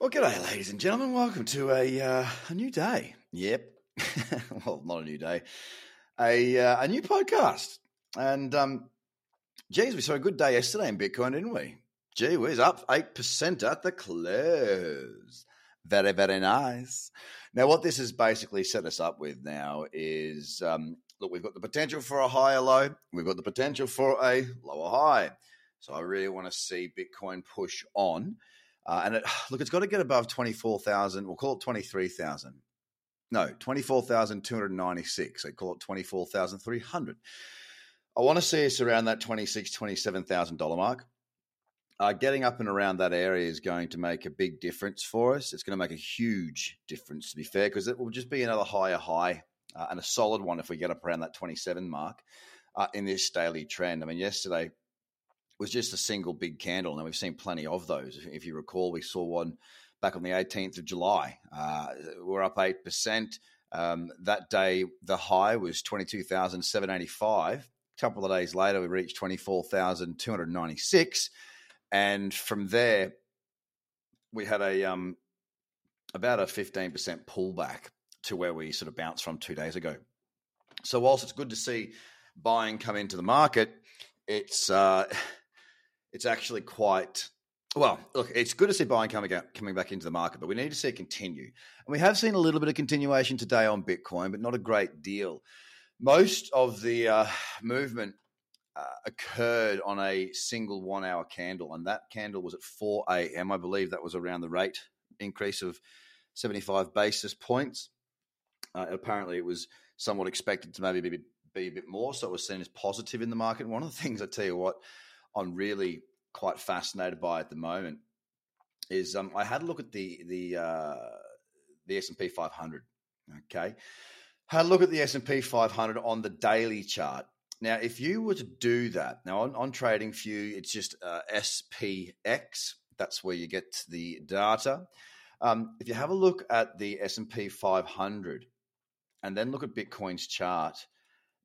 Well, g'day, ladies and gentlemen. Welcome to a uh, a new day. Yep. well, not a new day. A uh, a new podcast. And um, geez, we saw a good day yesterday in Bitcoin, didn't we? Gee whiz, up eight percent at the close. Very, very nice. Now, what this has basically set us up with now is um, look, we've got the potential for a higher low. We've got the potential for a lower high. So I really want to see Bitcoin push on. Uh, and it, look, it's got to get above 24,000. We'll call it 23,000. No, 24,296. So call it 24,300. I want to see us around that 26, $27,000 mark. Uh, getting up and around that area is going to make a big difference for us. It's going to make a huge difference, to be fair, because it will just be another higher high uh, and a solid one if we get up around that 27 mark uh, in this daily trend. I mean, yesterday was just a single big candle. Now we've seen plenty of those. If you recall, we saw one back on the 18th of July. Uh, we're up eight percent. Um, that day, the high was 22,785. A couple of days later, we reached 24,296. And from there, we had a um, about a 15% pullback to where we sort of bounced from two days ago. So, whilst it's good to see buying come into the market, it's uh, it's actually quite well. Look, it's good to see buying coming out, coming back into the market, but we need to see it continue. And we have seen a little bit of continuation today on Bitcoin, but not a great deal. Most of the uh, movement uh, occurred on a single one hour candle, and that candle was at 4 a.m. I believe that was around the rate increase of 75 basis points. Uh, apparently, it was somewhat expected to maybe be, be a bit more, so it was seen as positive in the market. One of the things I tell you what, I'm really quite fascinated by at the moment is um, I had a look at the the uh, the S and P 500. Okay, had a look at the S and P 500 on the daily chart. Now, if you were to do that now on, on TradingView, it's just uh, SPX. That's where you get the data. Um, if you have a look at the S and P 500 and then look at Bitcoin's chart,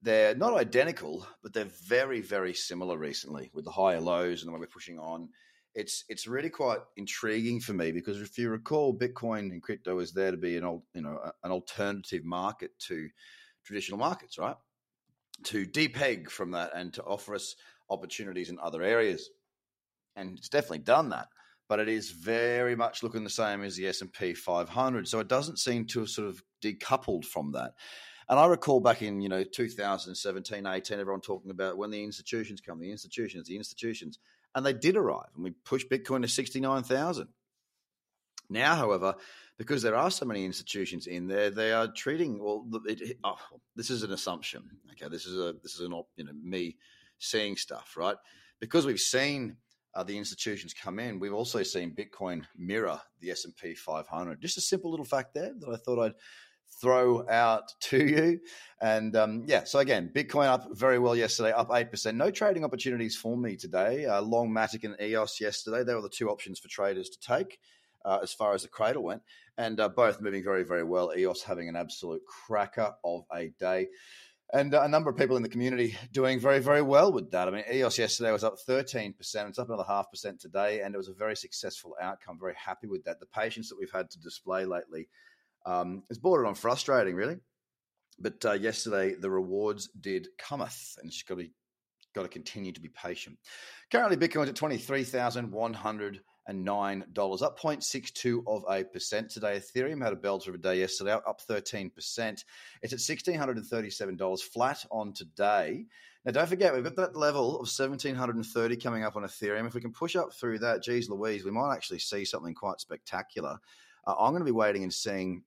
they're not identical, but they're very, very similar recently with the higher lows and the way we're pushing on. It's it's really quite intriguing for me because if you recall, Bitcoin and crypto is there to be an old, you know an alternative market to traditional markets, right? To depeg from that and to offer us opportunities in other areas, and it's definitely done that. But it is very much looking the same as the S and P 500, so it doesn't seem to have sort of decoupled from that. And I recall back in, you know, 2017, 18, everyone talking about when the institutions come, the institutions, the institutions, and they did arrive and we pushed Bitcoin to 69,000. Now, however, because there are so many institutions in there, they are treating well. It, oh, this is an assumption. Okay, this is a this is an you know me seeing stuff right because we've seen uh, the institutions come in. We've also seen Bitcoin mirror the S and P 500. Just a simple little fact there that I thought I'd throw out to you. And um, yeah, so again, Bitcoin up very well yesterday, up 8%. No trading opportunities for me today. Uh, Long Matic and EOS yesterday, they were the two options for traders to take. Uh, as far as the cradle went, and uh, both moving very, very well. EOS having an absolute cracker of a day and uh, a number of people in the community doing very, very well with that. I mean, EOS yesterday was up 13%. It's up another half percent today, and it was a very successful outcome. Very happy with that. The patience that we've had to display lately um, it's on frustrating, really. But uh, yesterday, the rewards did cometh, and just got to got to continue to be patient. Currently, Bitcoin's at twenty three thousand one hundred and nine dollars, up 0.62 of a percent today. Ethereum had a belter of a day yesterday, up 13 percent. It's at sixteen hundred and thirty seven dollars, flat on today. Now, don't forget, we've got that level of 1730 coming up on Ethereum. If we can push up through that, geez Louise, we might actually see something quite spectacular. Uh, I'm going to be waiting and seeing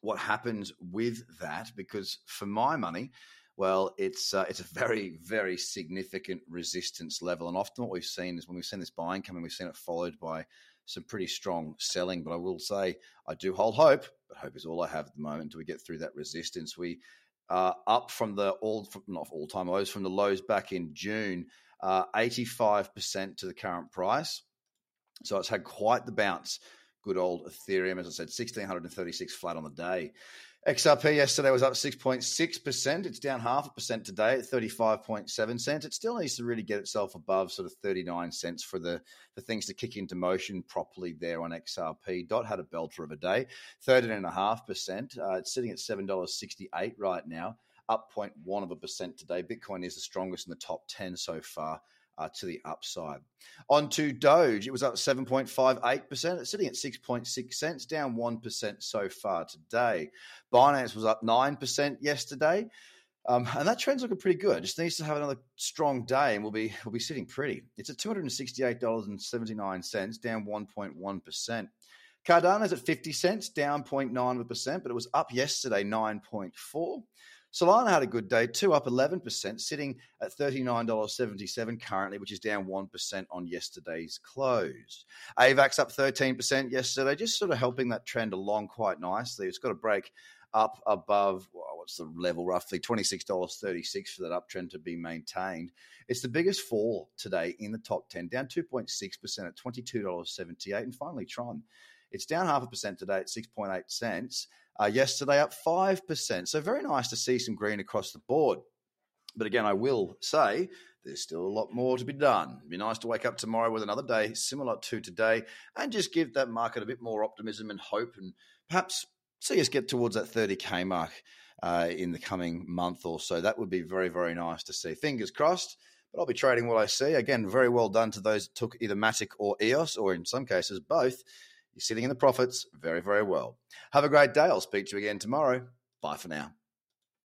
what happens with that because for my money, well, it's uh, it's a very very significant resistance level, and often what we've seen is when we've seen this buying coming, we've seen it followed by some pretty strong selling. But I will say I do hold hope, but hope is all I have at the moment. Until we get through that resistance, we are up from the all from, not all time lows from the lows back in June, eighty five percent to the current price. So it's had quite the bounce good old Ethereum. As I said, 1636 flat on the day. XRP yesterday was up 6.6%. It's down half a percent today at 35.7 cents. It still needs to really get itself above sort of 39 cents for the, the things to kick into motion properly there on XRP. Dot had a belter of a day, 13.5%. Uh, it's sitting at $7.68 right now, up 0.1 of a percent today. Bitcoin is the strongest in the top 10 so far uh, to the upside. On to Doge, it was up 7.58%. It's sitting at 6.6 cents, down 1% so far today. Binance was up 9% yesterday. Um, and that trend's looking pretty good. Just needs to have another strong day, and we'll be we'll be sitting pretty. It's at two hundred and sixty eight dollars and seventy nine cents, down one point one percent. Cardano's at fifty cents, down 0.9 percent, but it was up yesterday nine point four. Solana had a good day too, up 11%, sitting at $39.77 currently, which is down 1% on yesterday's close. AVAX up 13% yesterday, just sort of helping that trend along quite nicely. It's got a break up above well, what's the level roughly $26.36 for that uptrend to be maintained. It's the biggest fall today in the top 10, down 2.6% at $22.78. And finally, Tron. It's down half a percent today at 6.8 cents. Uh, yesterday, up 5%. So, very nice to see some green across the board. But again, I will say there's still a lot more to be done. It'd be nice to wake up tomorrow with another day similar to today and just give that market a bit more optimism and hope and perhaps see us get towards that 30K mark uh, in the coming month or so. That would be very, very nice to see. Fingers crossed. But I'll be trading what I see. Again, very well done to those that took either Matic or EOS, or in some cases both. You're sitting in the profits very, very well. Have a great day. I'll speak to you again tomorrow. Bye for now.